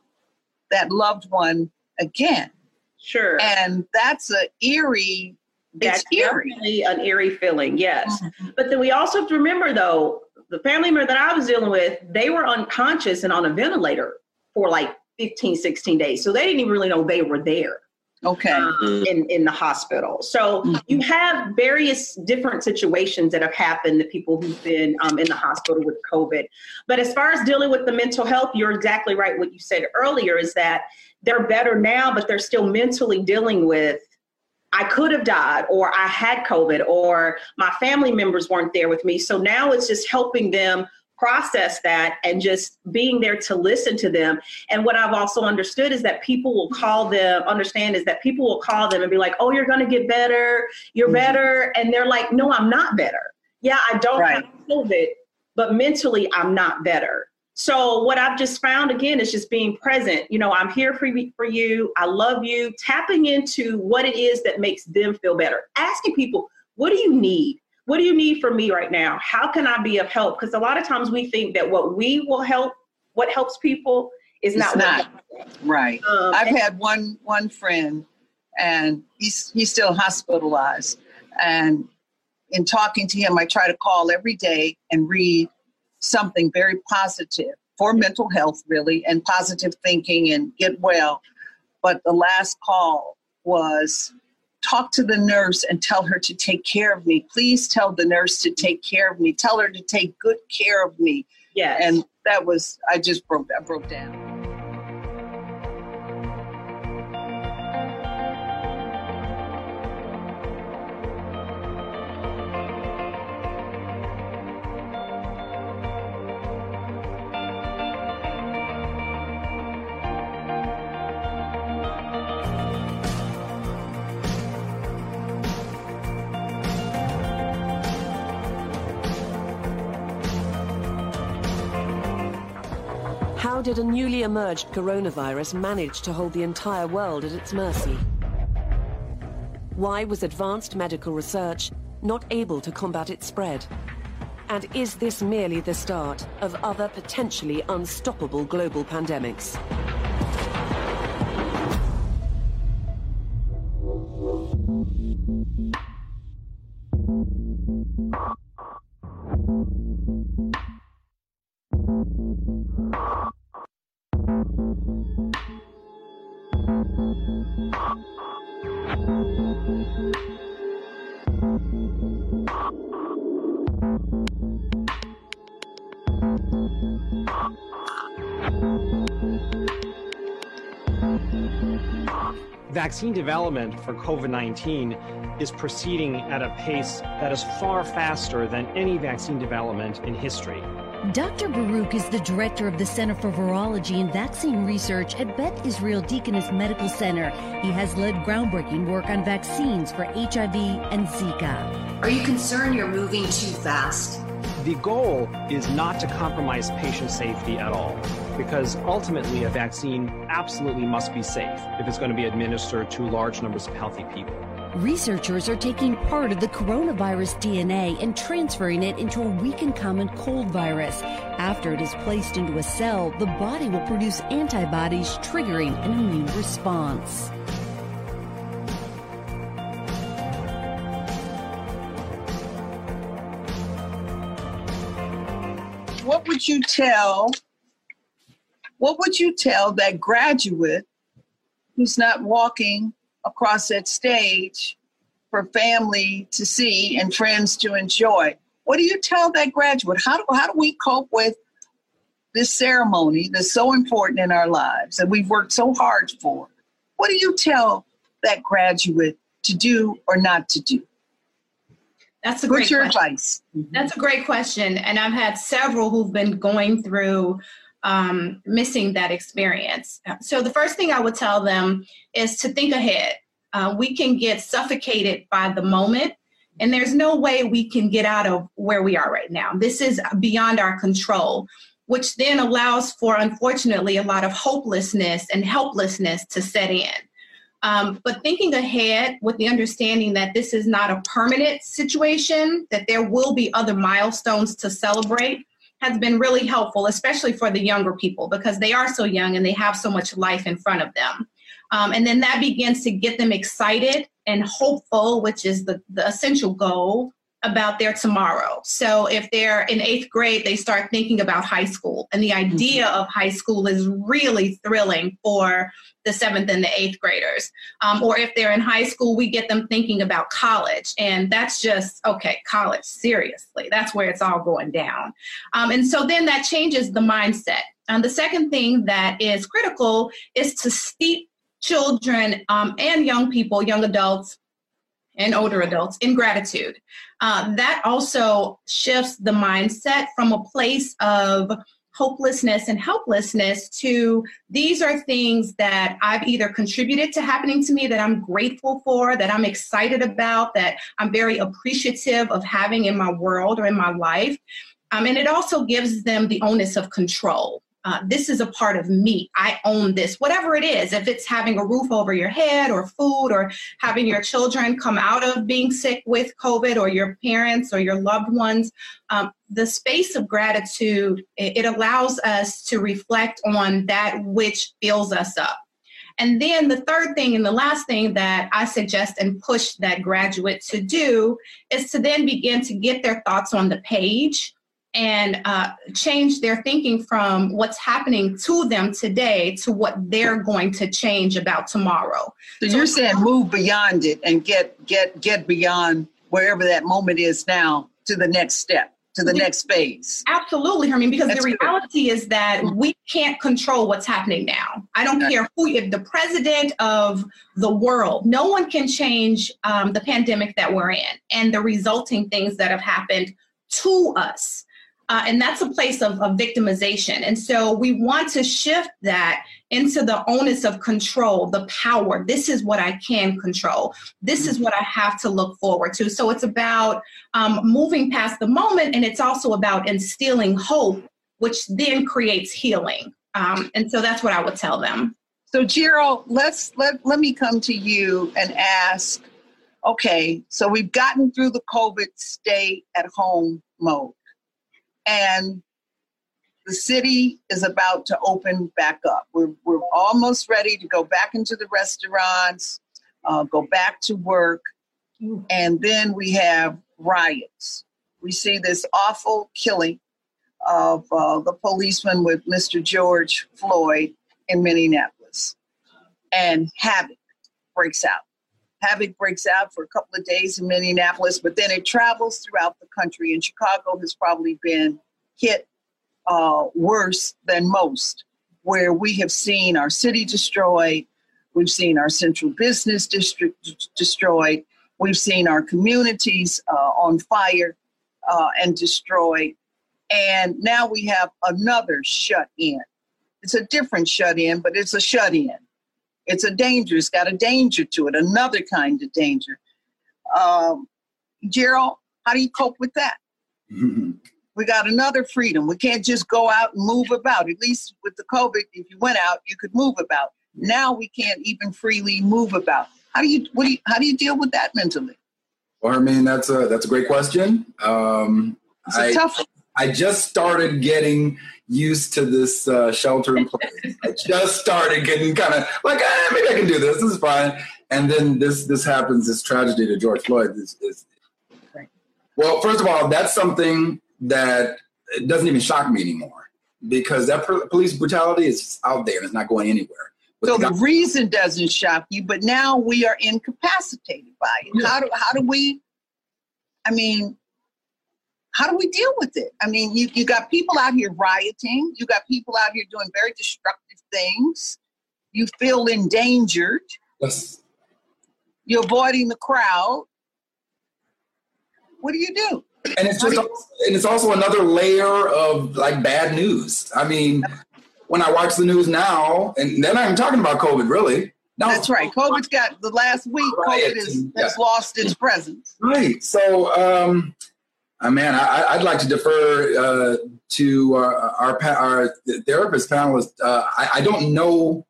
Speaker 1: that loved one again.
Speaker 2: Sure.
Speaker 1: And that's a eerie.
Speaker 2: That's eerie. an eerie feeling, yes. Mm-hmm. But then we also have to remember, though, the family member that I was dealing with, they were unconscious and on a ventilator for like 15, 16 days. So they didn't even really know they were there.
Speaker 1: Okay. Um,
Speaker 2: in, in the hospital. So mm-hmm. you have various different situations that have happened to people who've been um, in the hospital with COVID. But as far as dealing with the mental health, you're exactly right. What you said earlier is that they're better now, but they're still mentally dealing with I could have died, or I had COVID, or my family members weren't there with me. So now it's just helping them process that and just being there to listen to them. And what I've also understood is that people will call them, understand is that people will call them and be like, oh, you're going to get better. You're mm-hmm. better. And they're like, no, I'm not better. Yeah, I don't right. have COVID, but mentally, I'm not better. So what I've just found again is just being present. You know, I'm here for you, for you. I love you. Tapping into what it is that makes them feel better. Asking people, what do you need? what do you need from me right now? How can I be of help? Because a lot of times we think that what we will help, what helps people, is
Speaker 1: it's
Speaker 2: not,
Speaker 1: not right. Um, I've and- had one one friend, and he's he's still hospitalized, and in talking to him, I try to call every day and read something very positive for mental health, really, and positive thinking and get well. But the last call was talk to the nurse and tell her to take care of me. Please tell the nurse to take care of me. Tell her to take good care of me.
Speaker 2: Yeah.
Speaker 1: And that was I just broke I broke down.
Speaker 12: Did a newly emerged coronavirus manage to hold the entire world at its mercy? Why was advanced medical research not able to combat its spread? And is this merely the start of other potentially unstoppable global pandemics?
Speaker 13: Vaccine development for COVID 19 is proceeding at a pace that is far faster than any vaccine development in history.
Speaker 14: Dr. Barouch is the director of the Center for Virology and Vaccine Research at Beth Israel Deaconess Medical Center. He has led groundbreaking work on vaccines for HIV and Zika.
Speaker 15: Are you concerned you're moving too fast?
Speaker 13: The goal is not to compromise patient safety at all because ultimately a vaccine absolutely must be safe if it's going to be administered to large numbers of healthy people.
Speaker 14: Researchers are taking part of the coronavirus DNA and transferring it into a weakened common cold virus. After it is placed into a cell, the body will produce antibodies triggering an immune response.
Speaker 1: What would you tell what would you tell that graduate who's not walking across that stage for family to see and friends to enjoy? What do you tell that graduate? How do, how do we cope with this ceremony that's so important in our lives that we've worked so hard for? What do you tell that graduate to do or not to do?
Speaker 7: That's a great
Speaker 1: What's your
Speaker 7: question.
Speaker 1: advice?
Speaker 7: That's a great question. And I've had several who've been going through um, missing that experience. So the first thing I would tell them is to think ahead. Uh, we can get suffocated by the moment, and there's no way we can get out of where we are right now. This is beyond our control, which then allows for, unfortunately, a lot of hopelessness and helplessness to set in. Um, but thinking ahead with the understanding that this is not a permanent situation, that there will be other milestones to celebrate, has been really helpful, especially for the younger people because they are so young and they have so much life in front of them. Um, and then that begins to get them excited and hopeful, which is the, the essential goal about their tomorrow. So if they're in eighth grade, they start thinking about high school. And the idea of high school is really thrilling for the seventh and the eighth graders. Um, or if they're in high school, we get them thinking about college. And that's just, okay, college, seriously. That's where it's all going down. Um, and so then that changes the mindset. And the second thing that is critical is to steep children um, and young people, young adults, and older adults in gratitude. Uh, that also shifts the mindset from a place of hopelessness and helplessness to these are things that I've either contributed to happening to me that I'm grateful for, that I'm excited about, that I'm very appreciative of having in my world or in my life. Um, and it also gives them the onus of control. Uh, this is a part of me. I own this, whatever it is. If it's having a roof over your head or food or having your children come out of being sick with COVID or your parents or your loved ones, um, the space of gratitude, it, it allows us to reflect on that which fills us up. And then the third thing and the last thing that I suggest and push that graduate to do is to then begin to get their thoughts on the page and uh, change their thinking from what's happening to them today to what they're going to change about tomorrow.
Speaker 1: So you're saying move beyond it and get get get beyond wherever that moment is now to the next step, to the next phase.
Speaker 7: Absolutely, Hermene, because
Speaker 1: That's
Speaker 7: the
Speaker 1: good.
Speaker 7: reality is that we can't control what's happening now. I don't care who, if the president of the world, no one can change um, the pandemic that we're in and the resulting things that have happened to us. Uh, and that's a place of, of victimization. And so we want to shift that into the onus of control, the power. This is what I can control. This is what I have to look forward to. So it's about um, moving past the moment, and it's also about instilling hope, which then creates healing. Um, and so that's what I would tell them.
Speaker 1: So Gerald, let's let let me come to you and ask. Okay, so we've gotten through the COVID stay at home mode, and the city is about to open back up. We're we're almost ready to go back into the restaurants, uh, go back to work, and then we have riots. We see this awful killing of uh, the policeman with Mr. George Floyd in Minneapolis, and havoc breaks out. Havoc breaks out for a couple of days in Minneapolis, but then it travels throughout the country. And Chicago has probably been hit uh, worse than most, where we have seen our city destroyed, we've seen our central business district d- destroyed, we've seen our communities uh, on fire uh, and destroyed, and now we have another shut in. It's a different shut in, but it's a shut in. It's a danger. It's got a danger to it, another kind of danger. Um, Gerald, how do you cope with that? We got another freedom. We can't just go out and move about. At least with the COVID, if you went out, you could move about. Now we can't even freely move about. How do you what do you how do you deal with that mentally?
Speaker 6: Well, I mean, that's a that's a great question. Um,
Speaker 1: It's a
Speaker 6: I,
Speaker 1: tough one.
Speaker 6: I just started getting used to this uh, shelter in place. I just started getting kind of like, eh, maybe I can do this. This is fine. And then this this happens. This tragedy to George Floyd is, is well. First of all, that's something that doesn't even shock me anymore because that pol- police brutality is out there and it's not going anywhere. But
Speaker 1: So
Speaker 6: the
Speaker 1: the reason doesn't shock you, but now we are incapacitated by it. How do how do we? I mean, how do we deal with it? I mean, you, you got people out here rioting, you got people out here doing very destructive things, you feel endangered,
Speaker 6: Yes.
Speaker 1: you're avoiding the crowd. What do you do?
Speaker 6: And it's just, and it's also another layer of like bad news. I mean, when I watch the news now, and then I'm talking about COVID, really. No,
Speaker 1: That's right. COVID's got the last week. COVID has, has lost its presence.
Speaker 6: Right. So, um, uh, man, I, I'd like to defer uh, to uh, our our therapist panelist. Uh, I, I don't know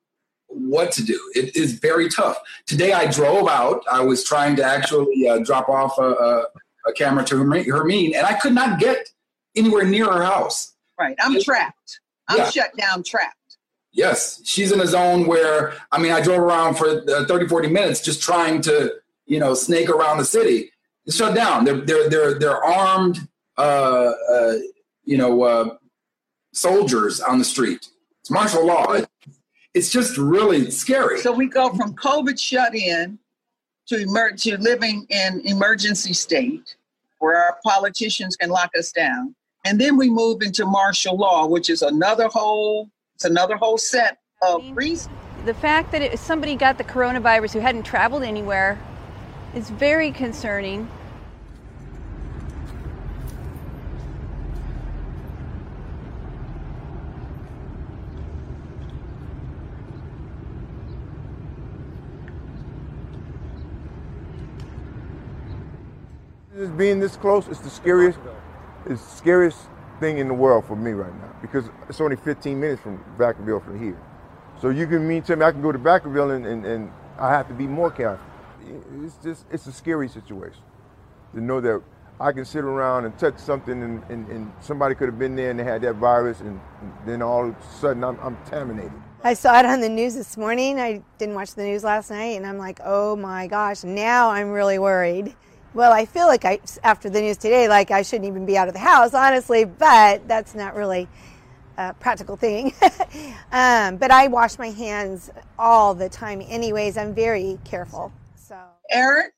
Speaker 6: what to do. It is very tough. Today, I drove out. I was trying to actually uh, drop off a, a, a camera to Hermene, and I could not get anywhere near her house.
Speaker 1: Right. I'm trapped. I'm
Speaker 6: Yeah.
Speaker 1: shut down, trapped.
Speaker 6: Yes, she's in a zone where I mean, I drove around for uh, 30, 40 minutes just trying to, you know, snake around the city. It's shut down. They're they're they're they're armed, uh, uh, you know, uh, soldiers on the street. It's martial law. It's just really scary.
Speaker 1: So we go from COVID shut in to emer- to living in emergency state where our politicians can lock us down. And then we move into martial law, which is another whole it's another whole set of reasons.
Speaker 16: The fact that it, somebody got the coronavirus who hadn't traveled anywhere is very concerning.
Speaker 17: Just being this close is the scariest, is the scariest thing in the world for me right now because it's only 15 minutes from Vacaville from here. So you can mean tell me I can go to Vacaville and, and, and I have to be more careful. It's just it's a scary situation to know that I can sit around and touch something and, and, and somebody could have been there and they had that virus and, and then all of a sudden I'm, I'm contaminated.
Speaker 18: I saw it on the news this morning. I didn't watch the news last night, and I'm like, oh my gosh, now I'm really worried. Well, I feel like I, after the news today, like I shouldn't even be out of the house, honestly, but that's not really a practical thing. um, but I wash my hands all the time, anyways. I'm very careful. So,
Speaker 1: Eric,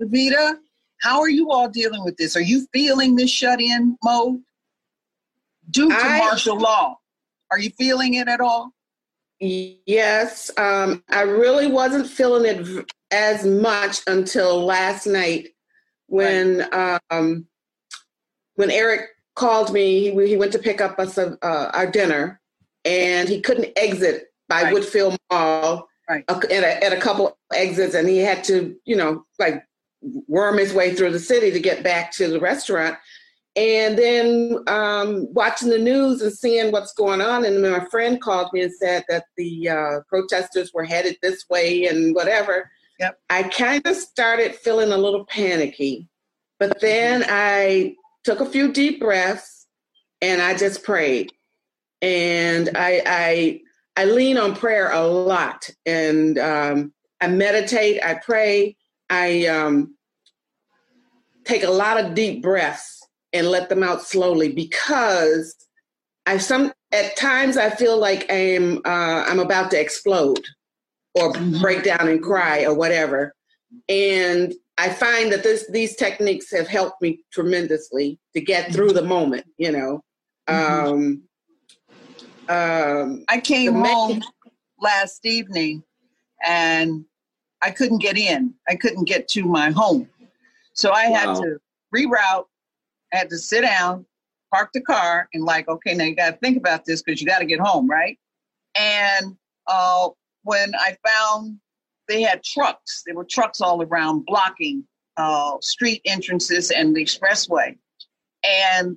Speaker 1: Levita, how are you all dealing with this? Are you feeling this shut in mode due to
Speaker 3: I-
Speaker 1: martial law? Are you feeling it at all?
Speaker 3: Yes, um, I really wasn't feeling it v- as much until last night when um, when Eric called me. He, he went to pick up us uh, our dinner, and he couldn't exit by Woodfield Mall
Speaker 1: right.
Speaker 3: at, a, at a couple exits, and he had to, you know, like worm his way through the city to get back to the restaurant. And then um, watching the news and seeing what's going on, and my friend called me and said that the uh, protesters were headed this way and whatever.
Speaker 1: Yep.
Speaker 3: I kind of started feeling a little panicky, but then I took a few deep breaths and I just prayed. And I I I lean on prayer a lot, and um, I meditate. I pray. I um, take a lot of deep breaths and let them out slowly because I some at times I feel like I'm uh, I'm about to explode or break down and cry or whatever, and I find that this these techniques have helped me tremendously to get through the moment. You know, um, um,
Speaker 1: I came
Speaker 3: me-
Speaker 1: home last evening and I couldn't get in. I couldn't get to my home. So I had to reroute. I had to sit down, park the car, and like, okay, now you got to think about this because you got to get home, right? And uh, when I found they had trucks, there were trucks all around blocking uh, street entrances and the expressway. And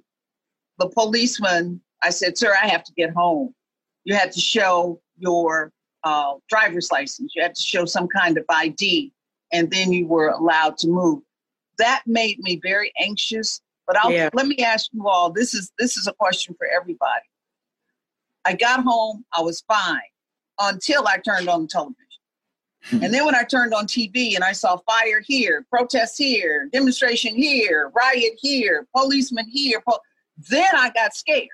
Speaker 1: the policeman, I said, sir, I have to get home. You had to show your uh, driver's license. You had to show some kind of ID, and then you were allowed to move. That made me very anxious. But I'll,
Speaker 3: Yeah.
Speaker 1: let me ask you all. This is this is a question for everybody. I got home. I was fine until I turned on the television. Hmm. And then when I turned on TV and I saw fire here, protest here, demonstration here, riot here, policeman here, po- then I got scared.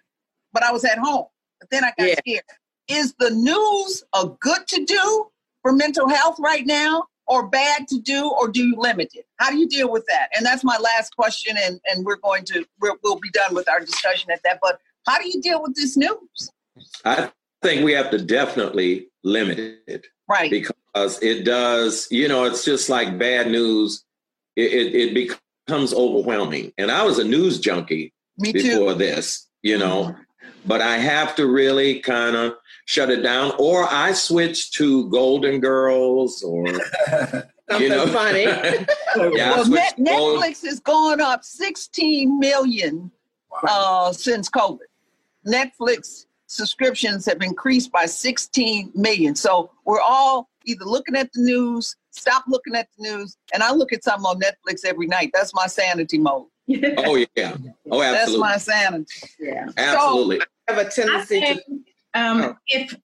Speaker 1: But I was at home. But then I got
Speaker 3: Yeah.
Speaker 1: scared. Is the news a good to do for mental health right now? or bad to do, or do you limit it? How do you deal with that? And that's my last question, and, and we're going to, we're, we'll be done with our discussion at that. But how do you deal with this news?
Speaker 4: I think we have to definitely limit it.
Speaker 1: Right.
Speaker 4: Because it does, you know, it's just like bad news. It, it, it becomes overwhelming. And I was a news junkie
Speaker 1: Me
Speaker 4: before
Speaker 1: too.
Speaker 4: this, you know, but I have to really kind of shut it down or I switch to Golden Girls or, you know,
Speaker 3: funny.
Speaker 4: yeah,
Speaker 1: well, Net- Netflix has gone up 16 million uh, since COVID. Netflix subscriptions have increased by 16 million. So we're all either looking at the news, stop looking at the news, and I look at something on Netflix every night. That's my sanity mode.
Speaker 4: Oh yeah. Oh, absolutely.
Speaker 1: That's my sanity.
Speaker 2: Yeah.
Speaker 4: Absolutely.
Speaker 3: I have a tendency
Speaker 7: I think, um, if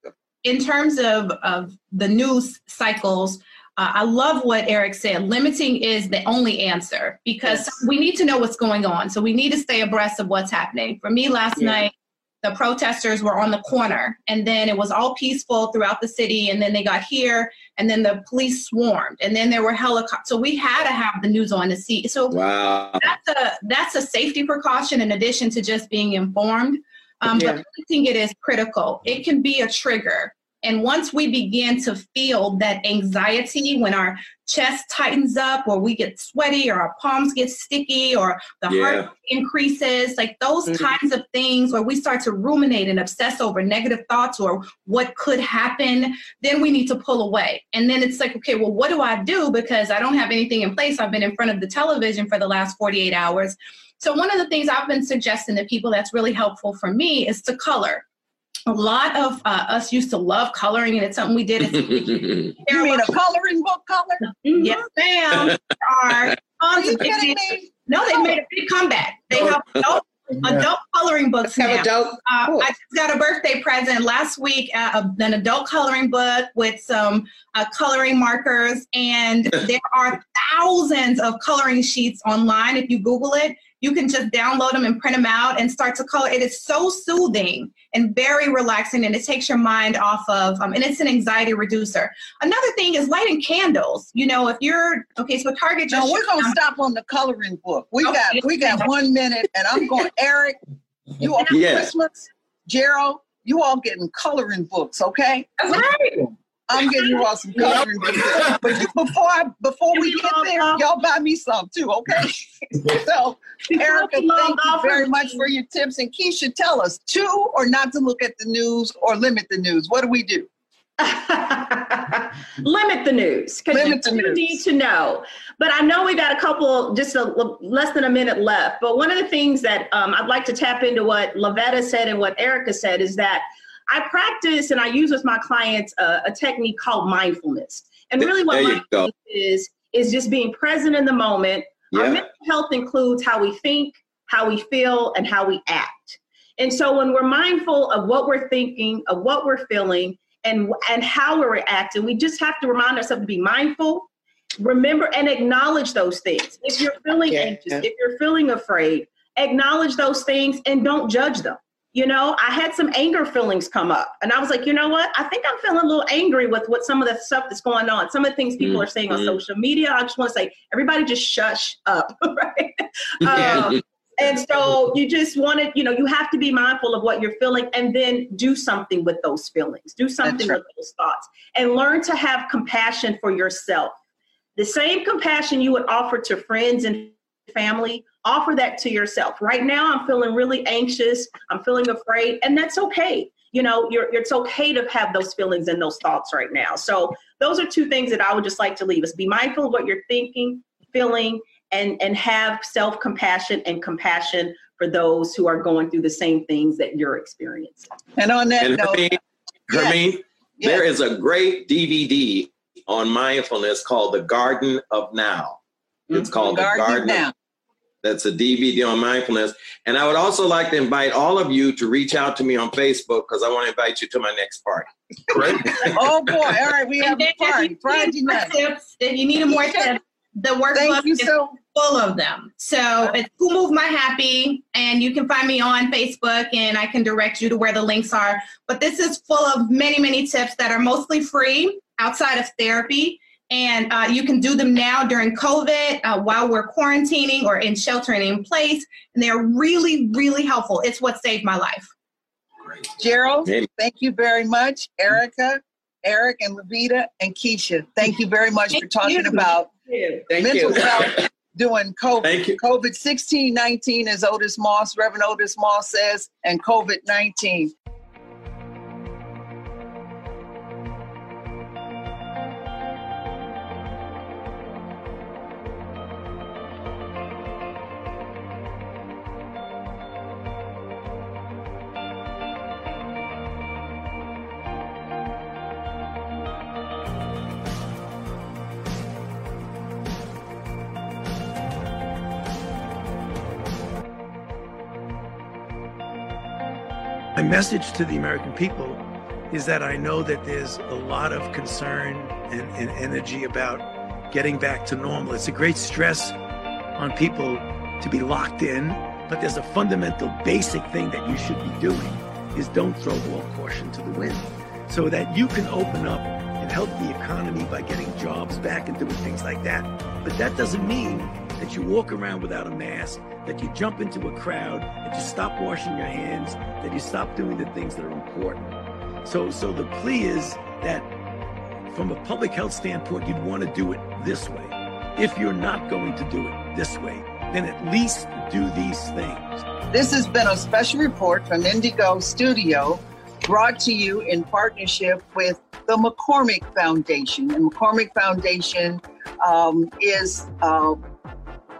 Speaker 7: in terms of of the news cycles, uh, I love what Eric said. Limiting is the only answer because we need to know what's going on. So we need to stay abreast of what's happening. For me, last
Speaker 19: Yeah.
Speaker 7: night. The protesters were on the corner, and then it was all peaceful throughout the city. And then they got here, and then the police swarmed, and then there were helicopters. So we had to have the news on to see. So
Speaker 4: Wow.
Speaker 7: that's a that's a safety precaution in addition to just being informed. Um,
Speaker 3: Yeah.
Speaker 7: But limiting it is critical. It can be a trigger, and once we begin to feel that anxiety, when our chest tightens up, or we get sweaty, or our palms get sticky, or the
Speaker 4: Yeah.
Speaker 7: heart increases, like those
Speaker 3: Mhm.
Speaker 7: kinds of things, where we start to ruminate and obsess over negative thoughts or what could happen, then we need to pull away. And then it's like, okay, well, what do I do because I don't have anything in place? I've been in front of the television for the last 48 hours. So, one of the things I've been suggesting to people that's really helpful for me is to color. A lot of uh, us used to love coloring, and it's something we did. As
Speaker 1: You mean a coloring book color?
Speaker 7: Yes, ma'am. Are tons
Speaker 1: you
Speaker 7: of
Speaker 1: kidding
Speaker 7: things. No, they made a big comeback. They have adult, adult coloring books
Speaker 3: Have
Speaker 7: now.
Speaker 3: adult-
Speaker 7: Uh,
Speaker 3: cool.
Speaker 7: I just got a birthday present last week, uh, an adult coloring book with some uh, coloring markers, and there are thousands of coloring sheets online. If you Google it, you can just download them and print them out and start to color. It is so soothing and very relaxing, and it takes your mind off of, um, and it's an anxiety reducer. Another thing is lighting candles. You know, if you're okay, so Target just
Speaker 1: No, we're gonna stop on the coloring book. We
Speaker 7: Okay.
Speaker 1: got we got one minute, and I'm going. Eric, you all
Speaker 4: Yes.
Speaker 1: Christmas, Gerald, you all getting coloring books, okay?
Speaker 7: That's right.
Speaker 1: I'm getting you all some coloring books. But you, before I, before we get there, y'all buy me some too, okay? so, Erika,
Speaker 2: we log
Speaker 1: thank you
Speaker 2: off,
Speaker 1: very much for your tips. And Keisha, tell us to or not to look at the news or limit the news. What do we do?
Speaker 2: limit the news because you
Speaker 1: the news.
Speaker 2: need to know. But I know we got a couple, just a, less than a minute left. But one of the things that um, I'd like to tap into what Lavetta said and what Erika said is that I practice and I use with my clients a, a technique called mindfulness. And really, what mindfulness is is just being present in the moment. Our mental health includes how we think, how we feel, and how we act. And so when we're mindful of what we're thinking, of what we're feeling, and and how we're reacting, we just have to remind ourselves to be mindful, remember and acknowledge those things. If you're feeling
Speaker 3: Yeah.
Speaker 2: anxious, if you're feeling afraid, acknowledge those things and don't judge them. You know, I had some anger feelings come up, and I was like, you know what? I think I'm feeling a little angry with what some of the stuff that's going on. Some of the things people are saying on
Speaker 4: Mhm.
Speaker 2: social media. I just want to say, everybody, just shush up, right? Um, and so you just want to, you know, you have to be mindful of what you're feeling and then do something with those feelings, do something
Speaker 1: right.
Speaker 2: with those thoughts, and learn to have compassion for yourself. The same compassion you would offer to friends and family, offer that to yourself. Right now, I'm feeling really anxious, I'm feeling afraid, and that's okay. You know, you're, it's okay to have those feelings and those thoughts right now. So, those are two things that I would just like to leave us. Be mindful of what you're thinking, feeling, and and have self-compassion and compassion for those who are going through the same things that you're experiencing.
Speaker 1: And on that
Speaker 4: And
Speaker 1: note,
Speaker 4: Hermene, Hermene, there is a great DVD on mindfulness called The Garden of Now. It's mm-hmm. called The
Speaker 1: Garden of
Speaker 4: Garden,
Speaker 1: Now.
Speaker 4: Of That's a DVD on mindfulness. And I would also like to invite all of you to reach out to me on Facebook because I want to invite you to my next party.
Speaker 6: Great.
Speaker 1: oh boy, all right, we have
Speaker 7: And
Speaker 1: a
Speaker 7: then if
Speaker 1: party
Speaker 7: you
Speaker 1: Friday
Speaker 7: need more
Speaker 1: night.
Speaker 7: tips, if you need more tips, the workbook is
Speaker 1: so
Speaker 7: full of them. So it's Who Move My Happy, and you can find me on Facebook, and I can direct you to where the links are. But this is full of many, many tips that are mostly free outside of therapy. And uh, you can do them now during COVID uh, while we're quarantining or in sheltering in place. And they're really, really helpful. It's what saved my life.
Speaker 1: Gerald, thank you very much. Erika, Eric, and Levita, and Keisha, thank you very much for talking
Speaker 2: you.
Speaker 1: about
Speaker 4: Thank
Speaker 1: mental
Speaker 4: you.
Speaker 1: health doing COVID. COVID 16 19, as Otis Moss, Reverend Otis Moss says, and COVID 19.
Speaker 5: Message to the American people is that I know that there's a lot of concern and, and energy about getting back to normal. It's a great stress on people to be locked in, but there's a fundamental basic thing that you should be doing is don't throw all caution to the wind so that you can open up and help the economy by getting jobs back and doing things like that. But that doesn't mean that you walk around without a mask, that you jump into a crowd, that you stop washing your hands, that you stop doing the things that are important. So, so the plea is that from a public health standpoint, you'd want to do it this way. If you're not going to do it this way, then at least do these things.
Speaker 1: This has been a special report from N'DIGO Studio brought to you in partnership with the McCormick Foundation. And McCormick Foundation um, is uh,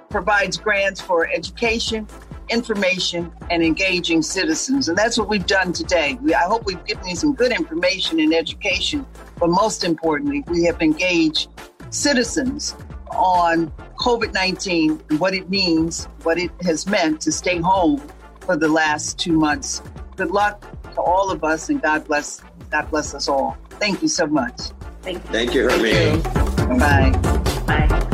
Speaker 1: provides grants for education, information, and engaging citizens. And that's what we've done today. We, I hope we've given you some good information and education, but most importantly, we have engaged citizens on COVID 19 and what it means, what it has meant to stay home for the last two months. Good luck to all of us, and God bless, God bless us all. Thank you so much.
Speaker 2: Thank you.
Speaker 4: Thank you, Hermene.
Speaker 1: Bye.